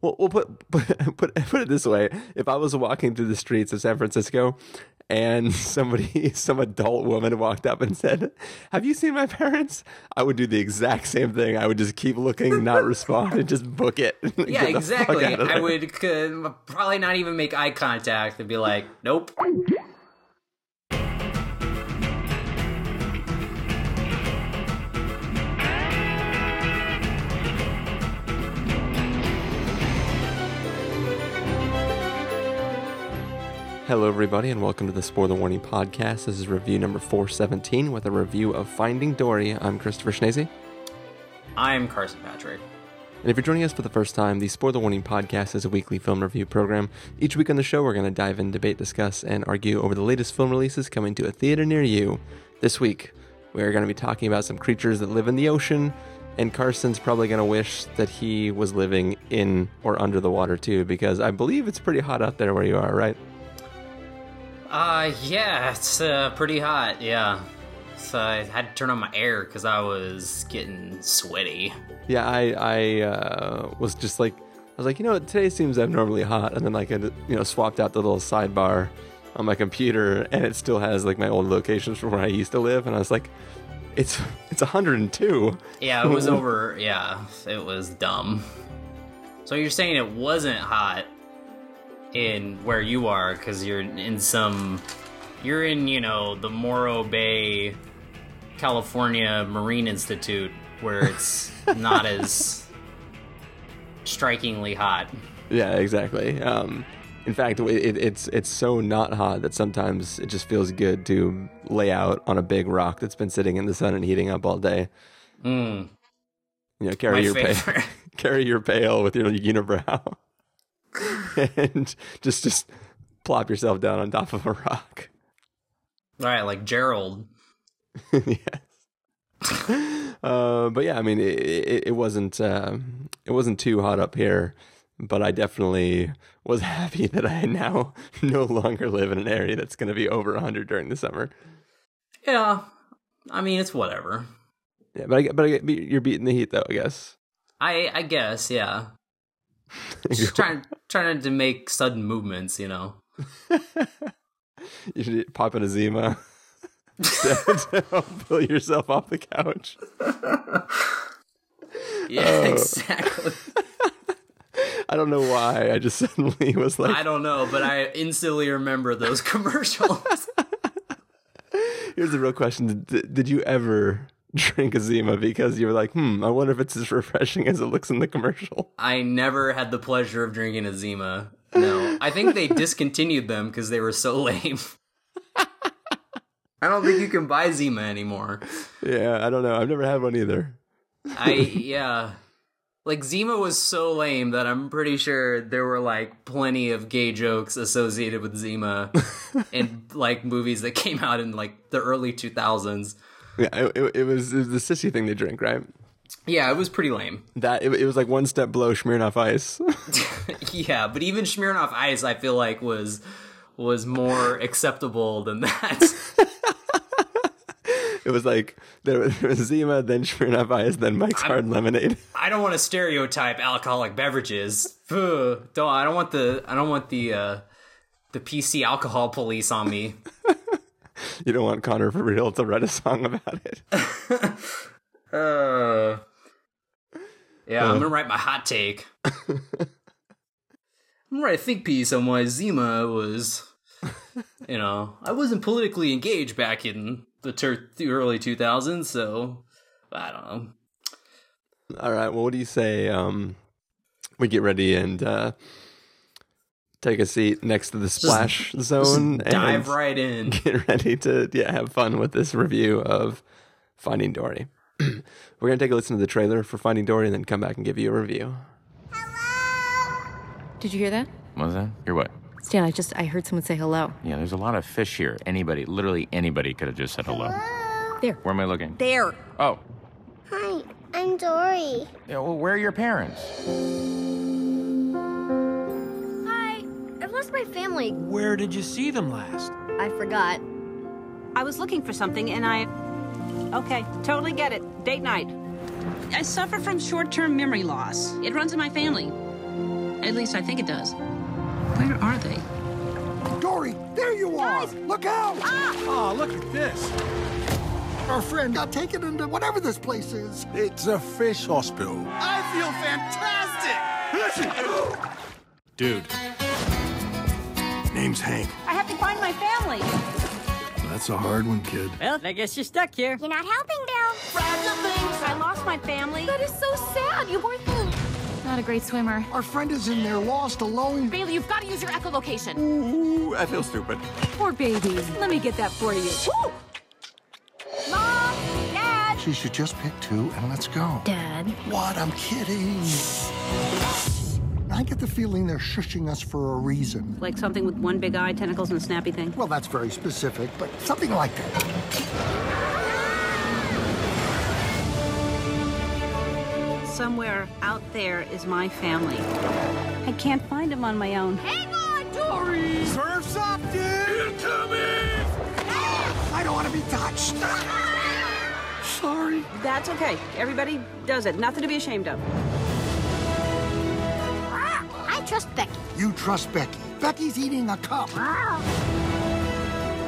Well, we'll put, put put put it this way: if I was walking through the streets of San Francisco, and somebody, some adult woman walked up and said, "Have you seen my parents?" I would do the exact same thing. I would just keep looking, not respond, and just book it. Yeah, exactly. I would could probably not even make eye contact and be like, "Nope." Hello, everybody, and welcome to the Spoiler Warning Podcast. This is review number 417 with a review of Finding Dory. I'm Christopher Schnese. I'm Carson Patrick. And if you're joining us for the first time, the Spoiler Warning Podcast is a weekly film review program. Each week on the show, we're going to dive in, debate, discuss, and argue over the latest film releases coming to a theater near you. This week, we're going to be talking about some creatures that live in the ocean, and Carson's probably going to wish that he was living in or under the water too, because I believe it's pretty hot out there where you are, right? Uh, yeah, it's uh, pretty hot, yeah. So I had to turn on my air because I was getting sweaty. Yeah, I I uh, was just like, I was like, you know, today seems abnormally hot, and then like I you know swapped out the little sidebar on my computer, and it still has like my old locations from where I used to live, and I was like, it's it's 102. Yeah, it was over. Yeah, it was dumb. So you're saying it wasn't hot in where you are because you're in some you're in you know the morro bay california marine institute where it's not as strikingly hot yeah exactly um, in fact it, it's it's so not hot that sometimes it just feels good to lay out on a big rock that's been sitting in the sun and heating up all day mm. you know carry My your favorite. pail carry your pail with your unibrow and just just plop yourself down on top of a rock. All right, like Gerald. yes. Uh, but yeah, I mean, it, it, it wasn't uh, it wasn't too hot up here, but I definitely was happy that I now no longer live in an area that's going to be over 100 during the summer. Yeah, I mean it's whatever. Yeah, but I, but I, you're beating the heat though, I guess. I I guess yeah. Just trying trying to make sudden movements, you know. you should pop in a Zima pull yourself off the couch. Yeah, oh. exactly. I don't know why. I just suddenly was like, I don't know, but I instantly remember those commercials. Here's the real question: Did, did you ever drink a Zima because you were like, hmm, I wonder if it's as refreshing as it looks in the commercial. I never had the pleasure of drinking a Zima. No. I think they discontinued them because they were so lame. I don't think you can buy Zima anymore. Yeah, I don't know. I've never had one either. I, yeah. Like, Zima was so lame that I'm pretty sure there were, like, plenty of gay jokes associated with Zima in, like, movies that came out in, like, the early 2000s. Yeah, it, it, was, it was the sissy thing to drink, right? Yeah, it was pretty lame. That it, it was like one step below Smirnoff Ice. yeah, but even Smirnoff Ice, I feel like was was more acceptable than that. it was like there was, there was Zima, then Smirnoff Ice, then Mike's I, Hard Lemonade. I don't want to stereotype alcoholic beverages. Ugh, don't I don't want the I don't want the uh, the PC alcohol police on me you don't want Connor for real to write a song about it. uh, yeah, uh. I'm gonna write my hot take. I'm gonna write a think piece on why Zima was, you know, I wasn't politically engaged back in the, ter- the early 2000s, so I don't know. All right, well, what do you say? Um, we get ready and uh, take a seat next to the splash just, zone just dive right in. get ready to yeah have fun with this review of finding dory. We're gonna take a listen to the trailer for finding dory and then come back and give you a review. Hello? Did you hear that? What was that? Hear what? Stan i just i heard someone say hello. Yeah there's a lot of fish here. Anybody literally anybody could have just said hello, hello. there. Where am i looking? There. Oh. Hi i'm dory. Yeah well where are your parents lost my family. Where did you see them last? I forgot. I was looking for something and I. Okay, totally get it. Date night. I suffer from short term memory loss. It runs in my family. At least I think it does. Where are they? Dory, there you are! Look out! Ah! Oh, look at this. Our friend got taken into whatever this place is. It's a fish hospital. I feel fantastic! Listen. Dude. Name's Hank. I have to find my family. That's a hard one, kid. Well, I guess you're stuck here. You're not helping, Bill. Fragile things. I lost my family. That is so sad. You weren't the... Not a great swimmer. Our friend is in there lost, alone. Bailey, you've got to use your echolocation. Ooh, I feel stupid. Poor baby. Let me get that for you. Woo! Mom, Dad. She should just pick two and let's go. Dad. What? I'm kidding. I get the feeling they're shushing us for a reason. Like something with one big eye, tentacles, and a snappy thing. Well, that's very specific, but something like that. Somewhere out there is my family. I can't find them on my own. Hang on, Dory! Surf's up, dude! Get to me. I don't want to be touched. Sorry. That's okay. Everybody does it. Nothing to be ashamed of. I trust Becky. You trust Becky. Becky's eating a cup.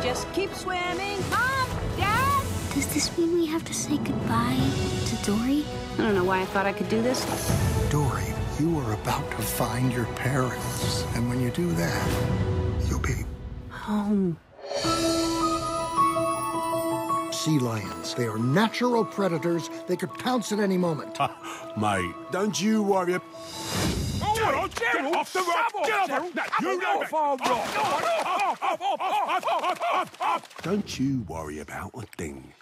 Just keep swimming. Mom, Dad. Does this mean we have to say goodbye to Dory? I don't know why I thought I could do this. Dory, you are about to find your parents. And when you do that, you'll be Home. sea lions. They are natural predators. They could pounce at any moment. Mate, don't you worry. Ab- Gerald! off the rock! Get off the rock! You know it! Don't you worry about a thing.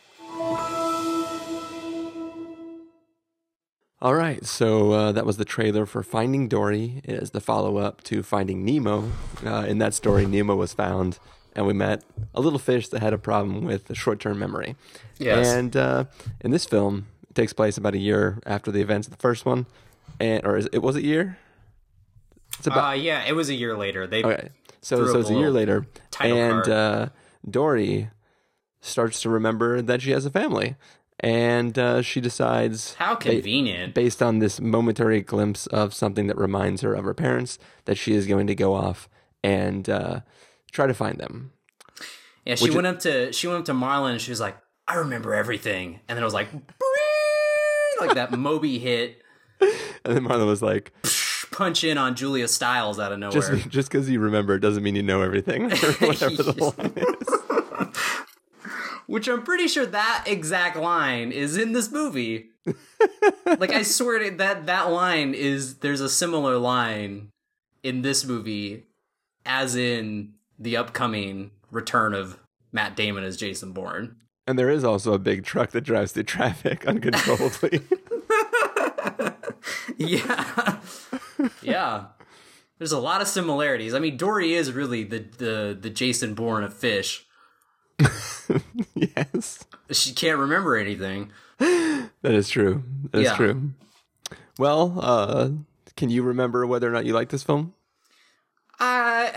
All right, so uh, that was the trailer for Finding Dory. It is the follow up to Finding Nemo. Uh, in that story, Nemo was found, and we met a little fish that had a problem with short term memory. Yes. And uh, in this film, it takes place about a year after the events of the first one, and or is it was a year? It's Uh, yeah, it was a year later. They Okay. So so it's a year later, and uh, Dory starts to remember that she has a family, and uh, she decides How ba- convenient. based on this momentary glimpse of something that reminds her of her parents, that she is going to go off and uh, try to find them. Yeah, she Which- went up to she went up to Marlin and she was like, "I remember everything," and then it was like, like that Moby hit And then Marlin was like, punch in on Julia Stiles out of nowhere. "Just just because you remember doesn't mean you know everything, or whatever the line is." Which I'm pretty sure that exact line is in this movie. like I swear to that that line is there's a similar line in this movie as in the upcoming return of Matt Damon as Jason Bourne. And there is also a big truck that drives through traffic uncontrollably. yeah. yeah. There's a lot of similarities. I mean, Dory is really the the, the Jason Bourne of fish. yes, She can't remember anything. that is true. That is Yeah. true. Well, uh, can you remember whether or not you like this film? I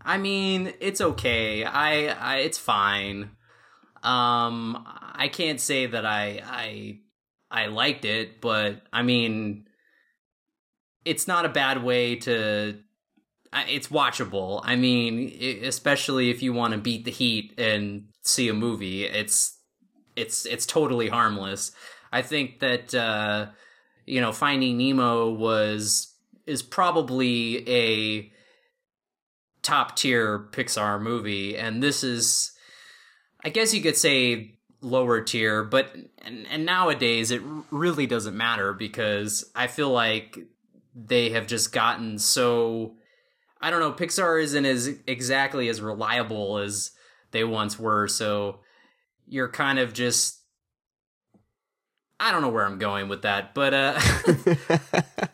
I mean, it's okay. I, I it's fine. Um I can't say that I I I liked it, but I mean it's not a bad way to it's watchable. I mean, especially if you want to beat the heat and see a movie, it's it's it's totally harmless. I think that uh you know, Finding Nemo was is probably a top tier Pixar movie, and this is, I guess you could say lower tier, but and, and nowadays it really doesn't matter because I feel like they have just gotten so. I don't know. Pixar isn't as exactly as reliable as they once were, so you're kind of just. I don't know where I'm going with that, but uh,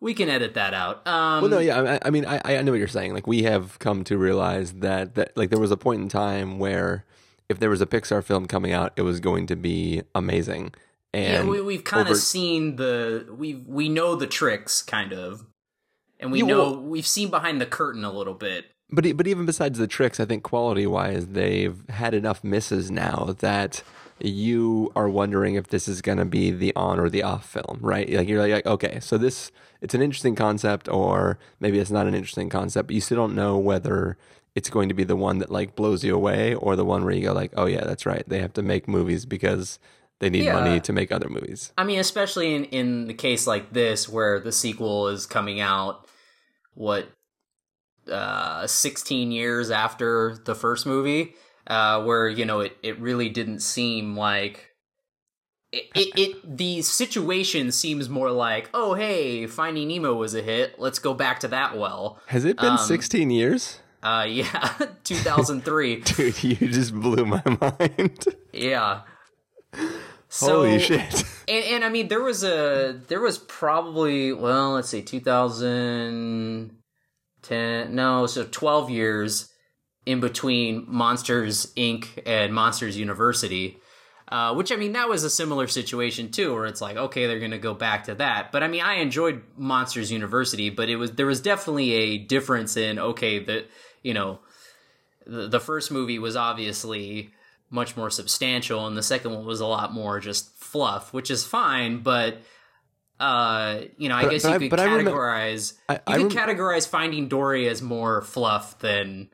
we can edit that out. Um, Well, no, yeah. I, I mean, I, I know what you're saying. Like, we have come to realize that that like there was a point in time where if there was a Pixar film coming out, it was going to be amazing. And yeah, we, we've kind over- of seen the we we know the tricks, kind of, and we Yeah, know well- we've seen behind the curtain a little bit. But but even besides the tricks, I think quality wise, they've had enough misses now that you are wondering if this is going to be the on or the off film, right? Like you're like, okay, so this it's an interesting concept, or maybe it's not an interesting concept, but you still don't know whether it's going to be the one that like blows you away or the one where you go like, oh yeah, that's right, they have to make movies because they need Yeah. money to make other movies. I mean, especially in in the case like this where the sequel is coming out, what, uh, sixteen years after the first movie, uh, where you know it it really didn't seem like. It, it, it the situation seems more like oh hey finding nemo was a hit let's go back to that well Has it been Um, 16 years? Uh yeah 2003 Dude, you just blew my mind. yeah so, Holy shit. And, and I mean, there was a there was probably well, let's see, 2010. No, so 12 years in between Monsters Inc. and Monsters University. Uh, which I mean, that was a similar situation too, where it's like, okay, they're going to go back to that. But I mean, I enjoyed Monsters University, but it was there was definitely a difference in okay, the you know, the, the first movie was obviously much more substantial and the second one was a lot more just fluff which is fine but uh you know i But- guess but you could I categorize I- you I could rem- categorize finding dory as more fluff than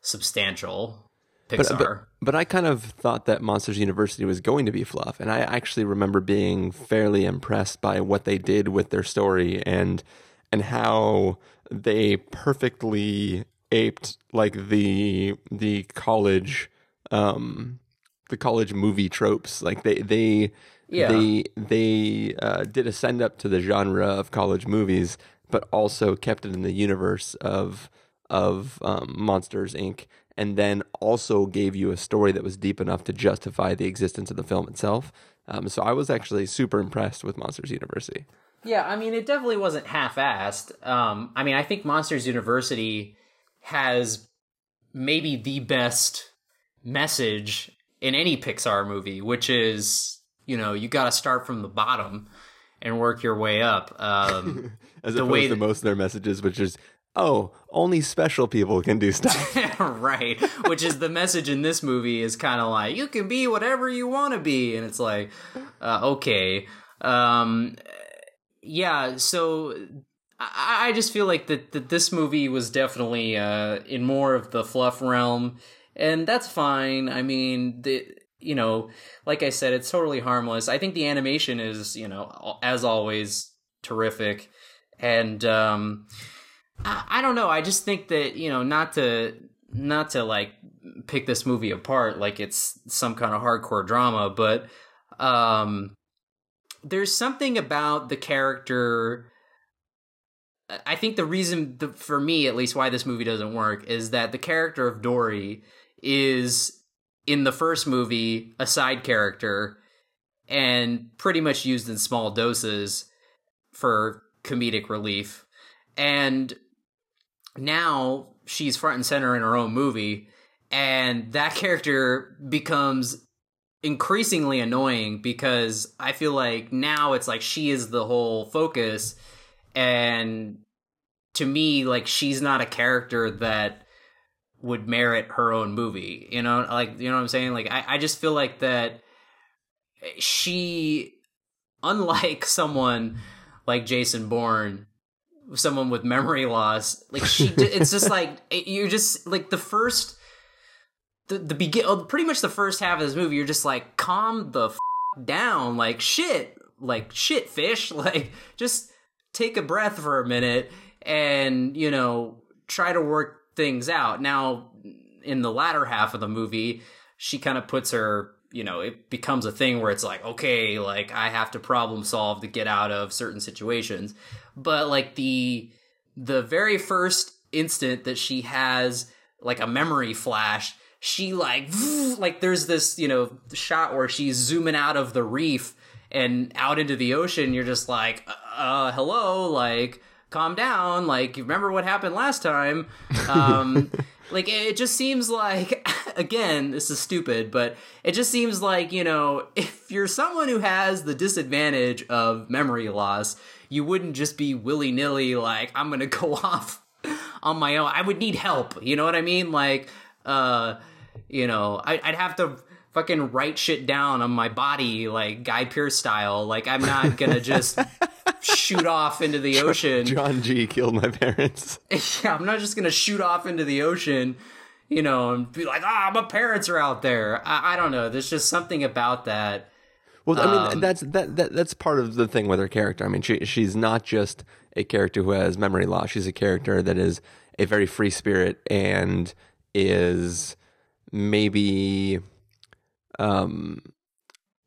substantial But, but, but I kind of thought that Monsters University was going to be fluff, and I actually remember being fairly impressed by what they did with their story and and how they perfectly aped like the the college um the college movie tropes. Like they they Yeah. they they uh, did a send up to the genre of college movies, but also kept it in the universe of of um, Monsters Inc. And then also gave you a story that was deep enough to justify the existence of the film itself. Um, so I was actually super impressed with Monsters University. Yeah, I mean, it definitely wasn't half-assed. Um, I mean, I think Monsters University has maybe the best message in any Pixar movie, which is, you know, you got to start from the bottom and work your way up. Um, As The opposed way to most of their messages, which is, oh, only special people can do stuff. right, which is the message in this movie is kind of like you can be whatever you want to be, and it's like, uh, okay, um, yeah. So I, I just feel like that, that this movie was definitely uh, in more of the fluff realm, and that's fine. I mean, the you know, like I said, it's totally harmless. I think the animation is, you know, as always, terrific, and um, I, I don't know. I just think that you know, not to not to like pick this movie apart like it's some kind of hardcore drama, but um, there's something about the character. I think the reason, the, for me at least, why this movie doesn't work is that the character of Dory is in the first movie a side character and pretty much used in small doses for comedic relief. And now she's front and center in her own movie, and that character becomes increasingly annoying because I feel like now it's like she is the whole focus, and to me, like she's not a character that would merit her own movie. You know, like you know what I'm saying? Like I, I just feel like that she unlike someone like Jason Bourne, someone with memory loss, like she, it's just like you're just like the first, the the begin, oh, pretty much the first half of this movie. You're just like calm the f- down, like shit, like shit, fish, like just take a breath for a minute and you know try to work things out. Now, in the latter half of the movie, she kind of puts her you know it becomes a thing where it's like okay like i have to problem solve to get out of certain situations but like the the very first instant that she has like a memory flash she like like there's this you know shot where she's zooming out of the reef and out into the ocean you're just like uh hello like calm down like you remember what happened last time um like it just seems like again this is stupid but it just seems like you know if you're someone who has the disadvantage of memory loss you wouldn't just be willy-nilly like i'm gonna go off on my own. I would need help. You know what I mean? Like, uh, you know, I, I'd have to fucking write shit down on my body, like Guy Pearce style. Like, I'm not gonna just shoot off into the ocean. John G killed my parents. yeah, I'm not just gonna shoot off into the ocean, you know, and be like, ah, my parents are out there. I, I don't know. There's just something about that. Well, I mean, Um, that's that, that that's part of the thing with her character. I mean, she she's not just a character who has memory loss. She's a character that is a very free spirit and is maybe um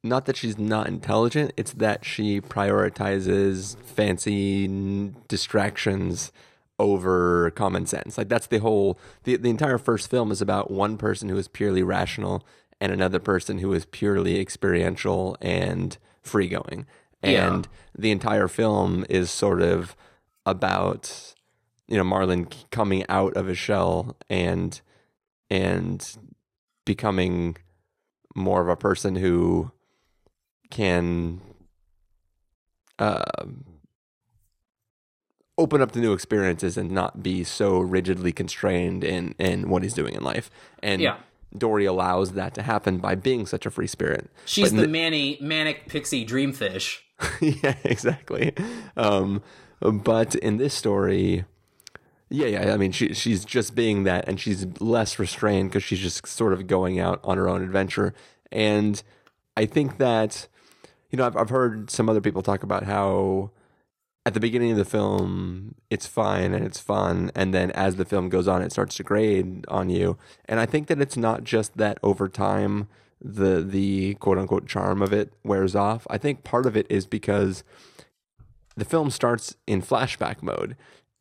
not that she's not intelligent, it's that she prioritizes fancy distractions over common sense. Like that's the whole the, the entire first film is about one person who is purely rational and another person who is purely experiential and free going. Yeah. And the entire film is sort of about you know Marlin coming out of his shell and and becoming more of a person who can uh, open up to new experiences and not be so rigidly constrained in in what he's doing in life. And Yeah. Dory allows that to happen by being such a free spirit. She's But the mani- manic pixie dreamfish. yeah, exactly. Um, but in this story, yeah, yeah. I mean, she she's just being that, and she's less restrained because she's just sort of going out on her own adventure. And I think that, you know, I've I've heard some other people talk about how at the beginning of the film it's fine and it's fun, and then as the film goes on, it starts to grade on you. And I think that it's not just that over time the the quote unquote charm of it wears off. I think part of it is because the film starts in flashback mode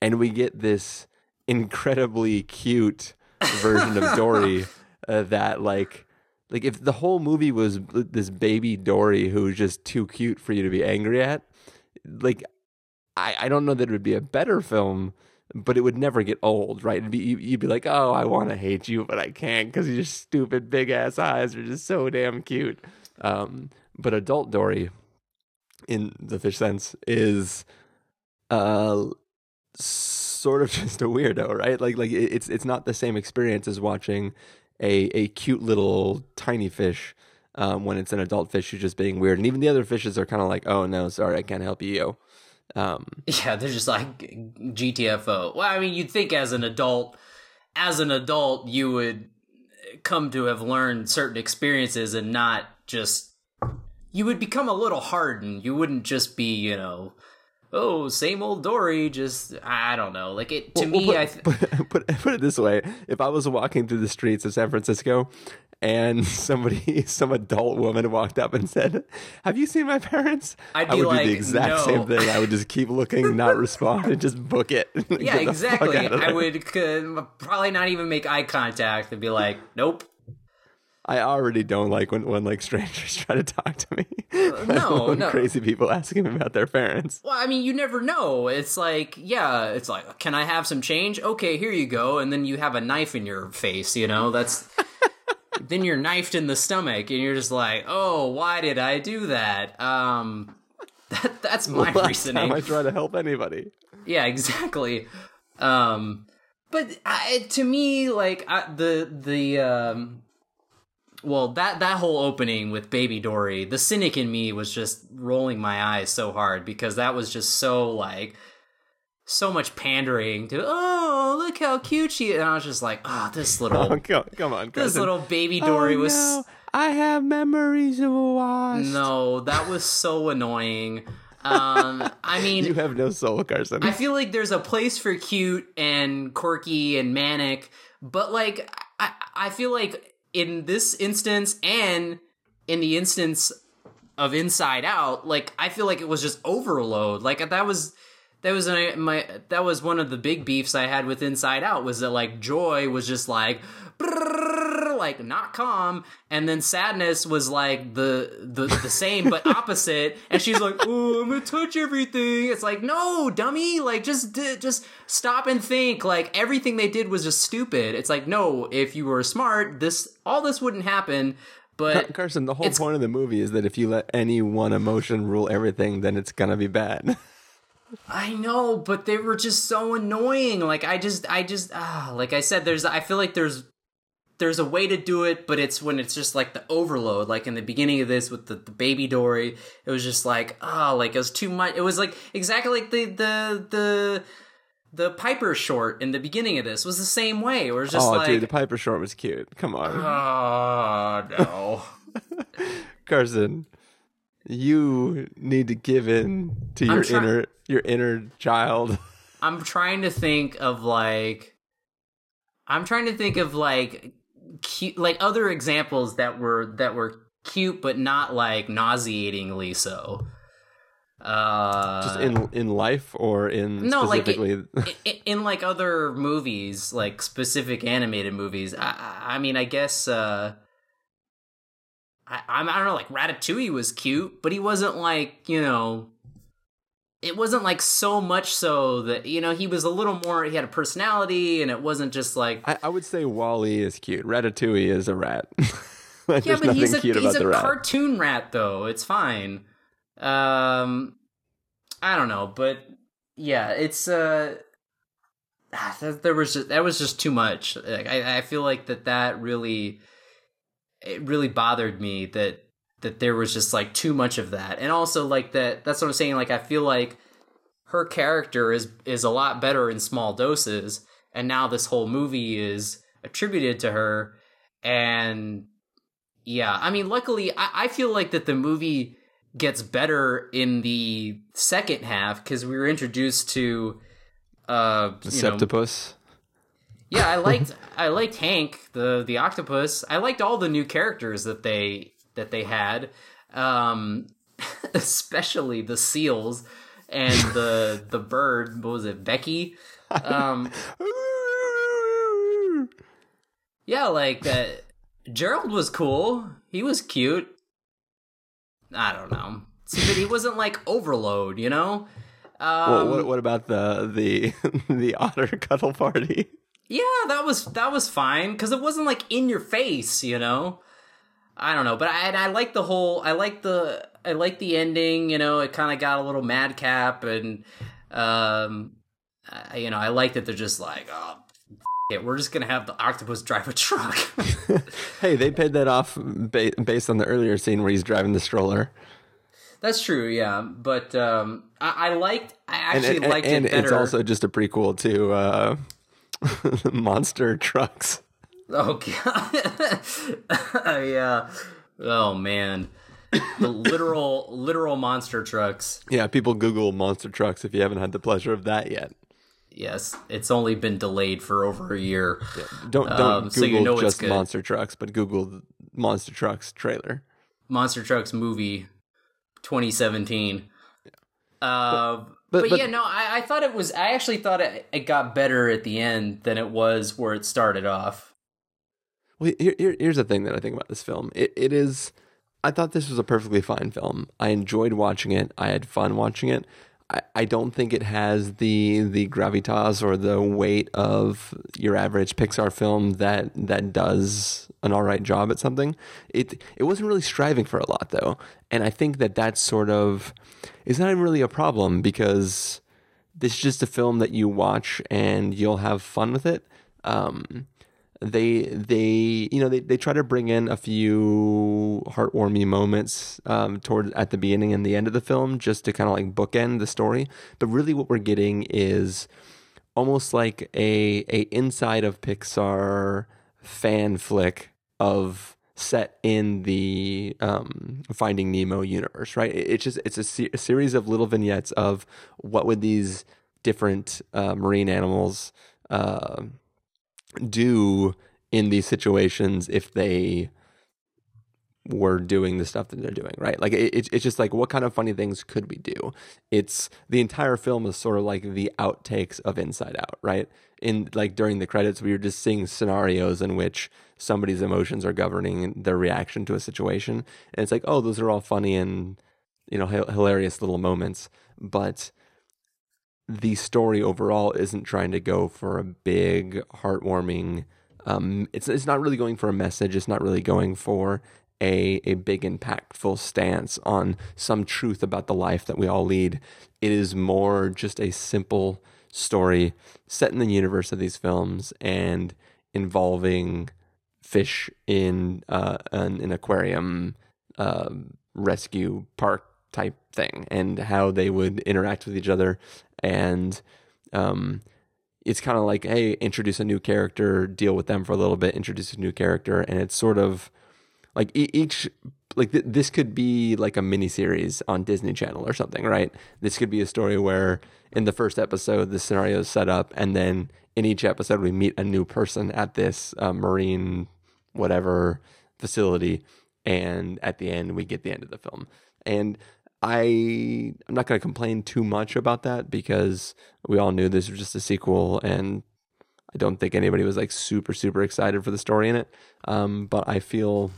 and we get this incredibly cute version of Dory uh, that like like if the whole movie was this baby Dory who's just too cute for you to be angry at like I, I don't know that it would be a better film but it would never get old, right? It'd be, you- you'd be like, oh, I want to hate you, but I can't because your stupid big ass eyes are just so damn cute. Um, but adult Dory, in the fish sense, is uh, sort of just a weirdo, right? Like, like it's it's not the same experience as watching a a cute little tiny fish. Um, when it's an adult fish who's just being weird, and even the other fishes are kind of like, "Oh no, sorry, I can't help you." Um, Yeah, they're just like GTFO. Well, I mean, you'd think as an adult, as an adult, you would come to have learned certain experiences and not just. You would become a little hardened. You wouldn't just be, you know, oh, same old Dory. Just I don't know. Like it to Well, me, well, I. put, Th- put, put, put it this way: if I was walking through the streets of San Francisco, and somebody, some adult woman, walked up and said, "Have you seen my parents?" I'd I would do the exact "No." same thing. I would just keep looking, not respond, and just book it. yeah, Get the fuck exactly. I would could probably not even make eye contact and be like, nope. I already don't like when, when like strangers try to talk to me. no, when no. crazy people asking about their parents. Well, I mean, you never know. It's like, yeah, it's like, can I have some change? Okay, here you go. And then you have a knife in your face, you know? That's. then you're knifed in the stomach, and you're just like, oh, why did I do that? Um. That, that's my Last reasoning. time I try to help anybody. Yeah, exactly. Um, but I, to me, like I, the the um, well, that that whole opening with Baby Dory, the cynic in me was just rolling my eyes so hard because that was just so like so much pandering to. Oh, look how cute she! is. And I was just like, oh, this Oh, little come, come on, this little Baby Dory oh, was. No, I have memories of a wasp. No, that was so annoying. Um, I mean, You have no soul, Carson. I feel like there's a place for cute and quirky and manic, but like I, I feel like in this instance and in the instance of Inside Out, like I feel like it was just overload. Like that was that was my that was one of the big beefs I had with Inside Out was that like joy was just like brrrr, like not calm. And then sadness was like the the, the same but opposite. And she's like oh i'm gonna touch everything. It's like no dummy. Like just just stop and think. Like everything they did was just stupid. It's like no if you were smart this all this wouldn't happen. But Carson, the whole point of the movie is that if you let any one emotion rule everything, then it's gonna be bad. I know, but they were just so annoying. Like I just, I just, ah, like I said, there's, I feel like there's, there's a way to do it, but it's when it's just like the overload. Like in the beginning of this with the, the baby Dory, it was just like, oh, like it was too much. It was like exactly like the the the the Piper short in the beginning of this was the same way. It was just oh, like, dude, the Piper short was cute. Come on, oh no. Carson. You need to give in to your try- inner your inner child. I'm trying to think of like I'm trying to think of like cute like other examples that were that were cute but not like nauseatingly so. Uh Just in in life or in no, like specifically in, in like other movies, like specific animated movies. I, I mean, I guess uh, I I'm- I don't know. Like Ratatouille was cute, but he wasn't like you know. It wasn't like so much so that you know he was a little more. He had a personality, and it wasn't just like I, I would say WALL-E is cute. Ratatouille is a rat. Like, yeah, but he's a he's a rat. cartoon rat though. It's fine. Um, I don't know, but yeah, it's uh, ah, that, there was just, that was just too much. Like, I I feel like that that really it really bothered me that that there was just like too much of that, and also like that. That's what I'm saying. Like I feel like her character is is a lot better in small doses, and now this whole movie is attributed to her, and yeah, I mean, luckily, I, I feel like that the movie gets better in the second half because we were introduced to uh The know, Septopus. yeah, I liked I liked Hank the the octopus. I liked all the new characters that they that they had, um, especially the seals and the the bird. What was it, Becky? Um, yeah, like that. Gerald was cool. He was cute. I don't know. See, but he wasn't like overload, you know. Um, what, what, what about the the the otter cuddle party? Yeah, that was that was fine because it wasn't like in your face, you know. I don't know, but I I like the whole. I like the I like the ending. You know, it kind of got a little madcap, and um, I, you know, I like that they're just like, oh, f- it, we're just gonna have the octopus drive a truck. Hey, they paid that off ba- based on the earlier scene where he's driving the stroller. That's true, yeah. But um, I, I liked. I And, actually and, liked and it better. it's also just a prequel to uh, Monster Trucks. Oh god. yeah. Oh man. The literal literal monster trucks. Yeah, people Google Monster Trucks if you haven't had the pleasure of that yet. Yes, it's only been delayed for over a year. Don't don't Um, Google so you know just. Monster Trucks, but Google Monster Trucks trailer. Monster Trucks movie 2017. Uh, but, but- but- yeah, no, I, I thought it was. I actually thought it, it got better at the end than it was where it started off. Here, here, here's the thing that I think about this film. It, it is, I thought this was a perfectly fine film. I enjoyed watching it. I had fun watching it. I, I don't think it has the the gravitas or the weight of your average Pixar film that that does an all right job at something. It it wasn't really striving for a lot though, and I think that that's sort of is not even really a problem because this is just a film that you watch and you'll have fun with it. Um, they they you know they, they try to bring in a few heartwarming moments um, toward at the beginning and the end of the film just to kind of like bookend the story. But really, what we're getting is almost like a a inside of Pixar fan flick of set in the um, Finding Nemo universe, right? It- It's just it's a, se- a series of little vignettes of what would these different uh, marine animals uh, do in these situations if they were doing the stuff that they're doing, right? Like it, it's just like what kind of funny things could we do? It's the entire film is sort of like the outtakes of Inside Out, right? In like during the credits, we were just seeing scenarios in which somebody's emotions are governing their reaction to a situation, and it's like, oh, those are all funny and you know hi- hilarious little moments, but the story overall isn't trying to go for a big, heartwarming. Um, it's it's not really going for a message. It's not really going for a a big impactful stance on some truth about the life that we all lead. It is more just a simple story set in the universe of these films and involving fish in uh, an, an aquarium uh, rescue park type thing and how they would interact with each other and um, it's kind of like hey introduce a new character deal with them for a little bit introduce a new character and it's sort of like each like th- this could be like a mini series on Disney Channel or something, right? This could be a story where in the first episode the scenario is set up, and then in each episode we meet a new person at this uh, marine whatever facility, and at the end we get the end of the film. And I I'm not going to complain too much about that because we all knew this was just a sequel and I don't think anybody was like super super excited for the story in it. Um, but I feel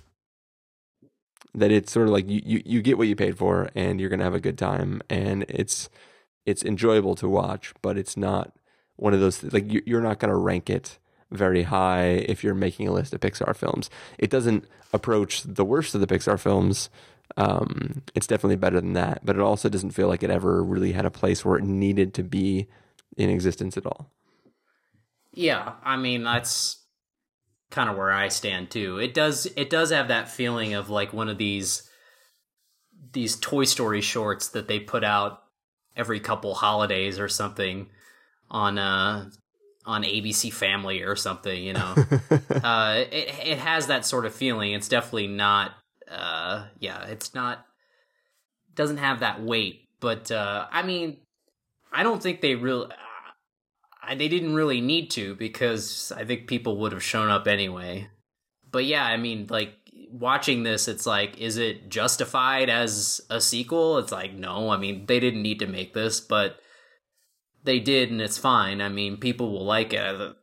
that it's sort of like you, you, you get what you paid for and you're gonna have a good time and it's it's enjoyable to watch, but it's not one of those like you, you're not gonna rank it very high if you're making a list of Pixar films. It doesn't approach the worst of the Pixar films. Um, it's definitely better than that, but it also doesn't feel like it ever really had a place where it needed to be in existence at all. Yeah, I mean that's kind of where I stand too. It does it does have that feeling of like one of these these Toy Story shorts that they put out every couple holidays or something on uh on ABC Family or something, you know. uh it it has that sort of feeling. It's definitely not uh yeah, it's not doesn't have that weight, but uh I mean I don't think they really I, they didn't really need to because I think people would have shown up anyway. But yeah, I mean, like watching this, it's like, is it justified as a sequel? It's like, no. I mean, they didn't need to make this, but they did, and it's fine. I mean, people will like it.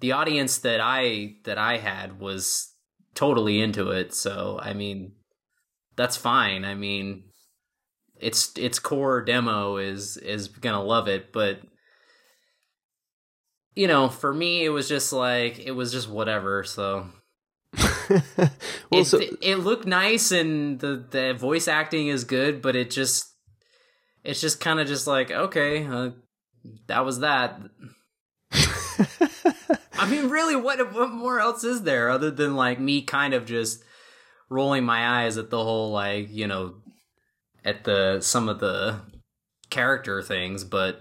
The audience that I that I had was totally into it, so I mean, that's fine. I mean, its its core demo is is gonna love it, but you know, for me, it was just like it was just whatever. So, well, it, so it looked nice and the the voice acting is good, but it just it's just kind of just like okay, uh, that was that. I mean, really, what what more else is there other than like me kind of just rolling my eyes at the whole like you know at the some of the character things, but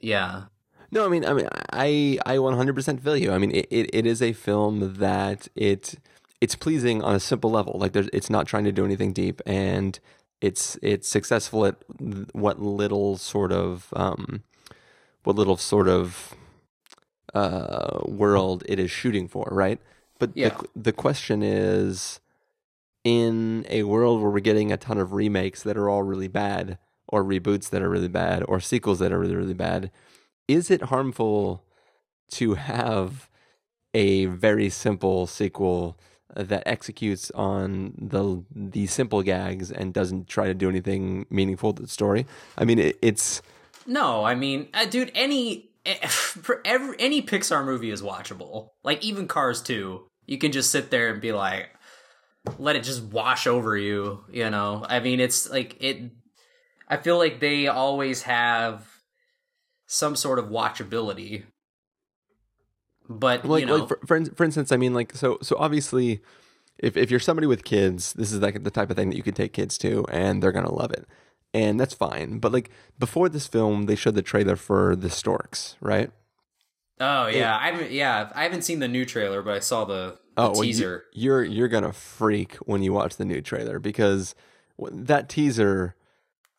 yeah. No, I mean, I mean, I I 100% feel you. I mean, it, it, it is a film that it it's pleasing on a simple level. Like, there's it's not trying to do anything deep, and it's it's successful at what little sort of um, what little sort of uh, world it is shooting for, right? But Yeah. the the question is, in a world where we're getting a ton of remakes that are all really bad, or reboots that are really bad, or sequels that are really really bad is it harmful to have a very simple sequel that executes on the the simple gags and doesn't try to do anything meaningful to the story? I mean, it, it's No, I mean, uh, dude, any for every any Pixar movie is watchable. Like even Cars 2, you can just sit there and be like let it just wash over you, you know. I mean, it's like it I feel like they always have some sort of watchability. But, like you know, like for, for for instance, I mean, like so so obviously, if if you're somebody with kids, this is like the type of thing that you can take kids to, and they're gonna love it, and that's fine. But like before this film, they showed the trailer for the Storks, right? Oh yeah, I haven't yeah, I haven't seen the new trailer, but I saw the, the oh, well, you- teaser. you're you're gonna freak when you watch the new trailer because that teaser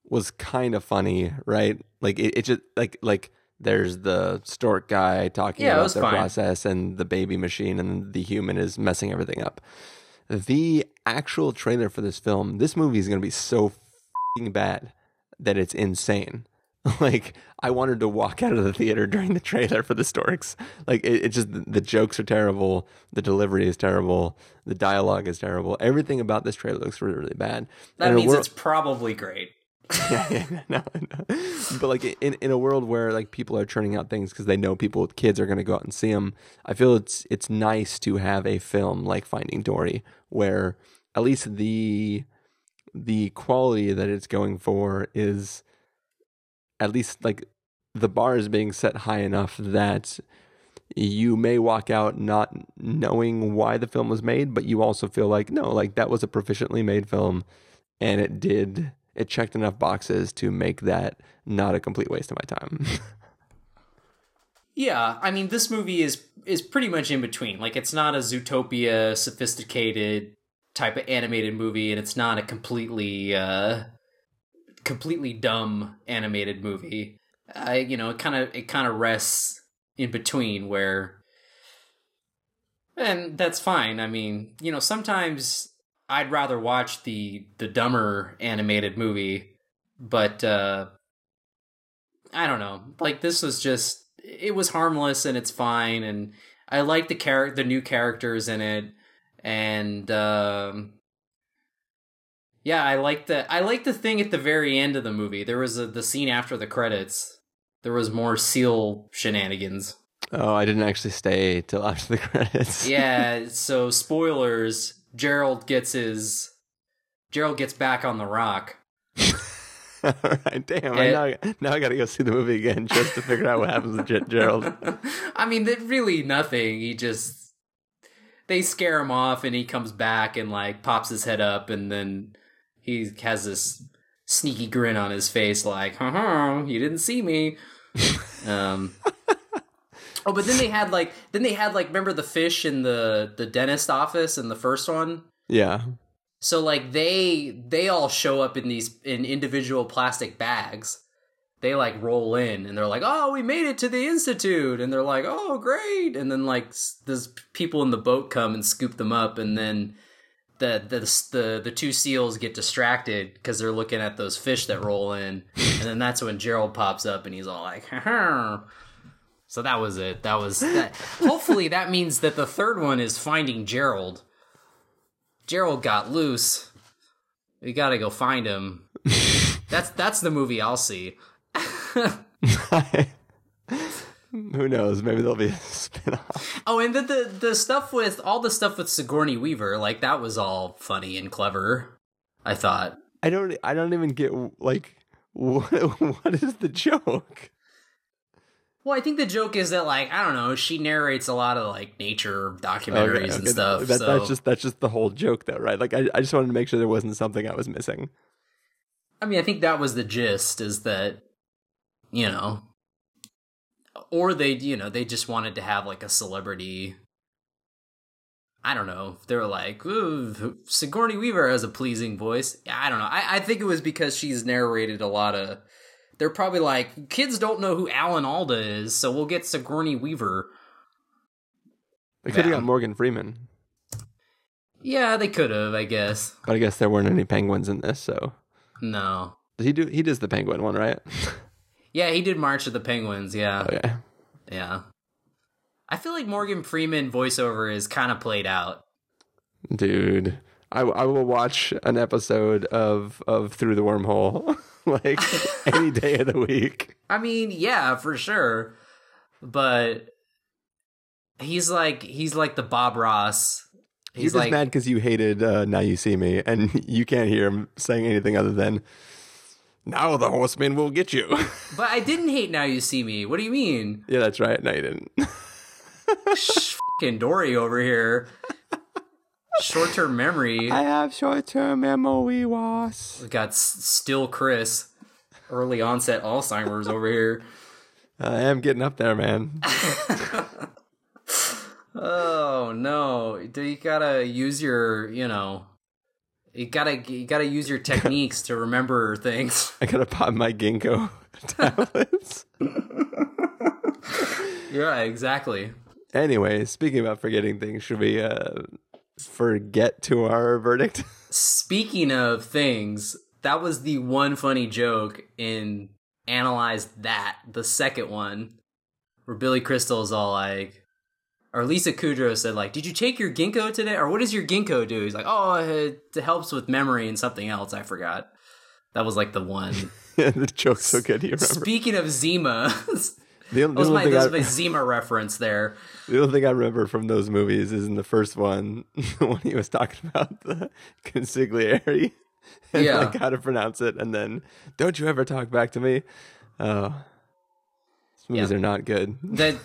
was kind of funny, right? Like it, it just like like there's the stork guy talking Yeah, about their fine. process and the baby machine and the human is messing everything up. The actual trailer for this film, this movie is gonna be so bad that it's insane. Like I wanted to walk out of the theater during the trailer for the Storks. Like it, it just the jokes are terrible, the delivery is terrible, the dialogue is terrible. Everything about this trailer looks really really bad. That In a means wor- it's probably great. yeah, yeah, no, no. But like in in a world where like people are churning out things because they know people with kids are going to go out and see them, I feel it's it's nice to have a film like Finding Dory where at least the the quality that it's going for is at least like the bar is being set high enough that you may walk out not knowing why the film was made, but you also feel like no, like that was a proficiently made film and it did it checked enough boxes to make that not a complete waste of my time. Yeah, I mean this movie is is pretty much in between. Like it's not a Zootopia sophisticated type of animated movie and it's not a completely uh completely dumb animated movie. I you know, it kind of it kind of rests in between where and that's fine. I mean, you know, sometimes I'd rather watch the the dumber animated movie, but uh I don't know. Like this was just it was harmless and it's fine and I like the character the new characters in it and um yeah, I like the I like the thing at the very end of the movie. There was a, the scene after the credits. There was more seal shenanigans. oh, I didn't actually stay till after the credits. Yeah, so spoilers, Gerald gets his Gerald gets back on the rock. All right, damn. I now, now I got to go see the movie again just to figure out what happens to Ger- Gerald. I mean, really nothing. He just they scare him off, and he comes back and like pops his head up, and then he has this sneaky grin on his face, like, "Ha you didn't see me." um. Oh, but then they had like then they had like remember the fish in the the dentist office in the first one. Yeah. So like they they all show up in these in individual plastic bags. They like roll in and they're like, "Oh, we made it to the institute," and they're like, "Oh, great!" And then like there's people in the boat come and scoop them up, and then the the the, the two seals get distracted because they're looking at those fish that roll in, and then that's when Gerald pops up and he's all like, "Ha So that was it. That was that. Hopefully, that means that the third one is finding Gerald. Gerald got loose. We gotta go find him. that's that's the movie I'll see. Who knows? Maybe there'll be a spin-off. Oh, and the, the the stuff with all the stuff with Sigourney Weaver, like that was all funny and clever. I thought. I don't. I don't even get like what. What is the joke? Well, I think the joke is that like I don't know, she narrates a lot of like nature documentaries Okay, and stuff. That, so That's just that's just the whole joke, though, right? Like, I, I just wanted to make sure there wasn't something I was missing. I mean, I think that was the gist is that, you know, or they, you know, they just wanted to have like a celebrity. I don't know. They were like, Ooh, Sigourney Weaver has a pleasing voice. I don't know. I, I think it was because she's narrated a lot of. They're probably like, kids don't know who Alan Alda is, so we'll get Sigourney Weaver. They could have got Morgan Freeman, Yeah, they could have, I guess. but I guess there weren't any penguins in this. So No. he do? He does the penguin one, right? Yeah, he did March of the Penguins. Yeah. Okay. Yeah. I feel like Morgan Freeman voiceover is kind of played out. Dude, I, I will watch an episode of of Through the Wormhole like any day of the week. I mean, yeah, for sure. But he's like he's like the Bob Ross. You're He's just like mad because you hated uh, Now You See Me, and you can't hear him saying anything other than "Now the horseman will get you." But I didn't hate Now You See Me. What do you mean? yeah, that's right. No, you didn't. Fucking Dory over here. Short term memory. I have short-term memory loss. We got S- still Chris. Early onset Alzheimer's over here. I am getting up there, man. Oh no! Do you gotta use your, you know, you gotta you gotta use your techniques to remember things. I gotta pop my ginkgo tablets. Yeah, exactly. anyway, speaking about forgetting things, should we uh, forget to our verdict? Speaking of things, that was the one funny joke in Analyze That, the second one, where Billy Crystal's all like, or Lisa Kudrow said like, "Did you take your ginkgo today? Or what does your ginkgo do?" He's like, "Oh, it helps with memory and something else. I forgot." That was like the one. yeah, the joke's so good, you remember? Speaking of Zima, The, only- That was my, that thing was I- my Zima reference there. The only thing I remember from those movies is in the first one when he was talking about the consigliere and Yeah. like how to pronounce it, and then don't you ever talk back to me. Uh, oh, these movies Yeah. are not good. The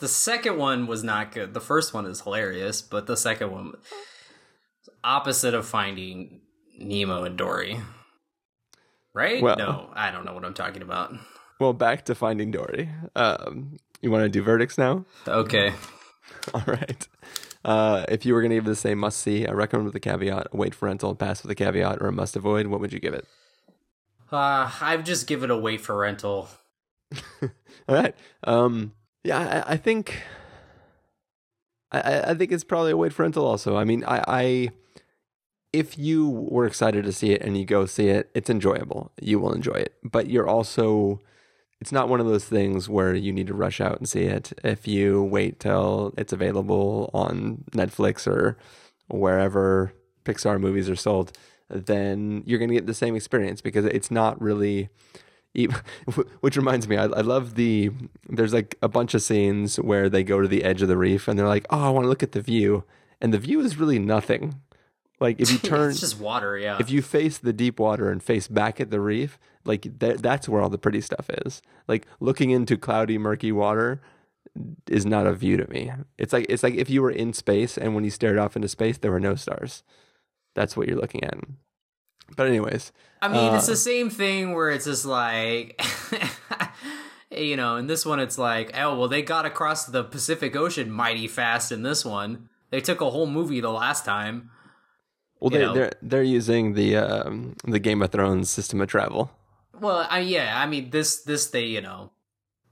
the second one was not good. The first one is hilarious, but the second one opposite of finding Nemo and Dory. Right? Well- no, I don't know what I'm talking about. Well, back to Finding Dory. Um, you want to do verdicts now? Okay. All right. Uh, if you were going to give this a must see, I recommend with a caveat, a wait for rental, pass with a caveat, or a must avoid, what would you give it? Uh, I've just given a wait for rental. All right. Um, yeah, I, I think. I- I, think it's probably a wait for rental. Also, I mean, I, I, if you were excited to see it and you go see it, it's enjoyable. You will enjoy it, but you're also. It's not one of those things where you need to rush out and see it. If you wait till it's available on Netflix or wherever Pixar movies are sold, then you're going to get the same experience because it's not really which reminds me, I, I love the. There's like a bunch of scenes where they go to the edge of the reef and they're like, "Oh, I want to look at the view," and the view is really nothing. Like if you turn, it's just water, yeah. if you face the deep water and face back at the reef, like th- that's where all the pretty stuff is. Like looking into cloudy, murky water is not a view to me. It's like it's like if you were in space and when you stared off into space, there were no stars. That's what you're looking at. But anyways, I mean, it's uh, the same thing where it's just like, you know, in this one, it's like, oh, well, they got across the Pacific Ocean mighty fast in this one. They took a whole movie the last time. Well, they, know. they're they're using the um, the Game of Thrones system of travel. Well, I, yeah, I mean, this, this, they, you know,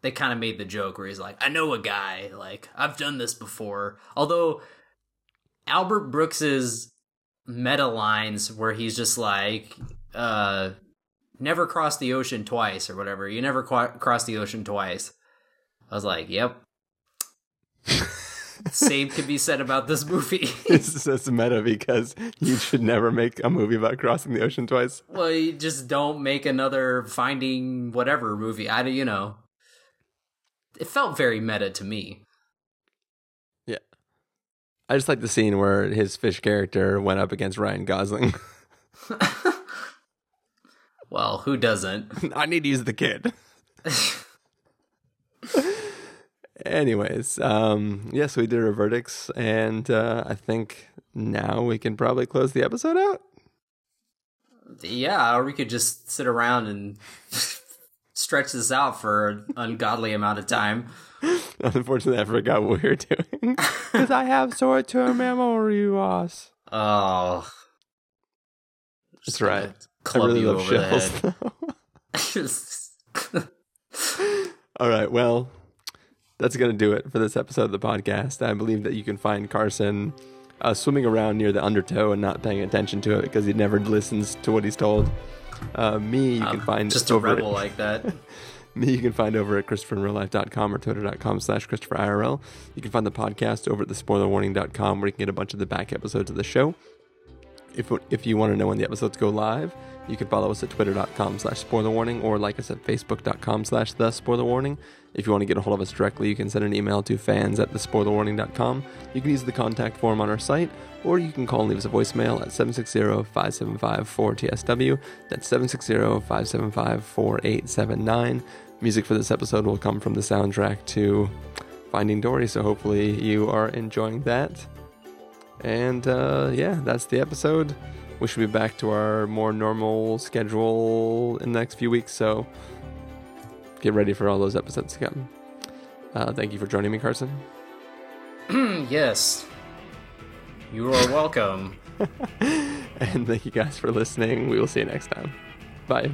they kind of made the joke where he's like, I know a guy, like, I've done this before. Although, Albert Brooks's meta lines where he's just like, uh, never cross the ocean twice or whatever. You never qu- cross the ocean twice. I was like, yep. Same can be said about this movie. it's just meta because you should never make a movie about crossing the ocean twice. well, you just don't make another finding whatever movie. I, you know, it felt very meta to me. Yeah, I just like the scene where his fish character went up against Ryan Gosling. Well, who doesn't? I need to use the kid. Anyways, um, yes, we did our verdicts, and uh, I think now we can probably close the episode out. Yeah, or we could just sit around and stretch this out for an ungodly amount of time. Unfortunately, I forgot what we were doing because I have short-term memory loss. Oh, That's right. I club really you love over the shells. head. All right, well, that's going to do it for this episode of the podcast. I believe that you can find Carson uh, swimming around near the undertow and not paying attention to it because he never listens to what he's told. Uh, me, you can find just a over rebel like that. Me, you can find over at ChristopherInRealLife.com or Twitter.com slash ChristopherIRL. You can find the podcast over at TheSpoilerWarning.com where you can get a bunch of the back episodes of the show. If, if you want to know when the episodes go live, you can follow us at twitter.com slash spoiler warning or like us at facebook.com slash the spoiler warning. If you want to get a hold of us directly, you can send an email to fans at thespoilerwarning.com. You can use the contact form on our site, or you can call and leave us a voicemail at 760-575-4TSW. That's 760-575-4879. Music for this episode will come from the soundtrack to Finding Dory, so hopefully you are enjoying that. And uh, yeah, that's the episode. We should be back to our more normal schedule in the next few weeks, so get ready for all those episodes to come. Uh, thank you for joining me, Carson. yes. You are welcome. and thank you guys for listening. We will see you next time. Bye.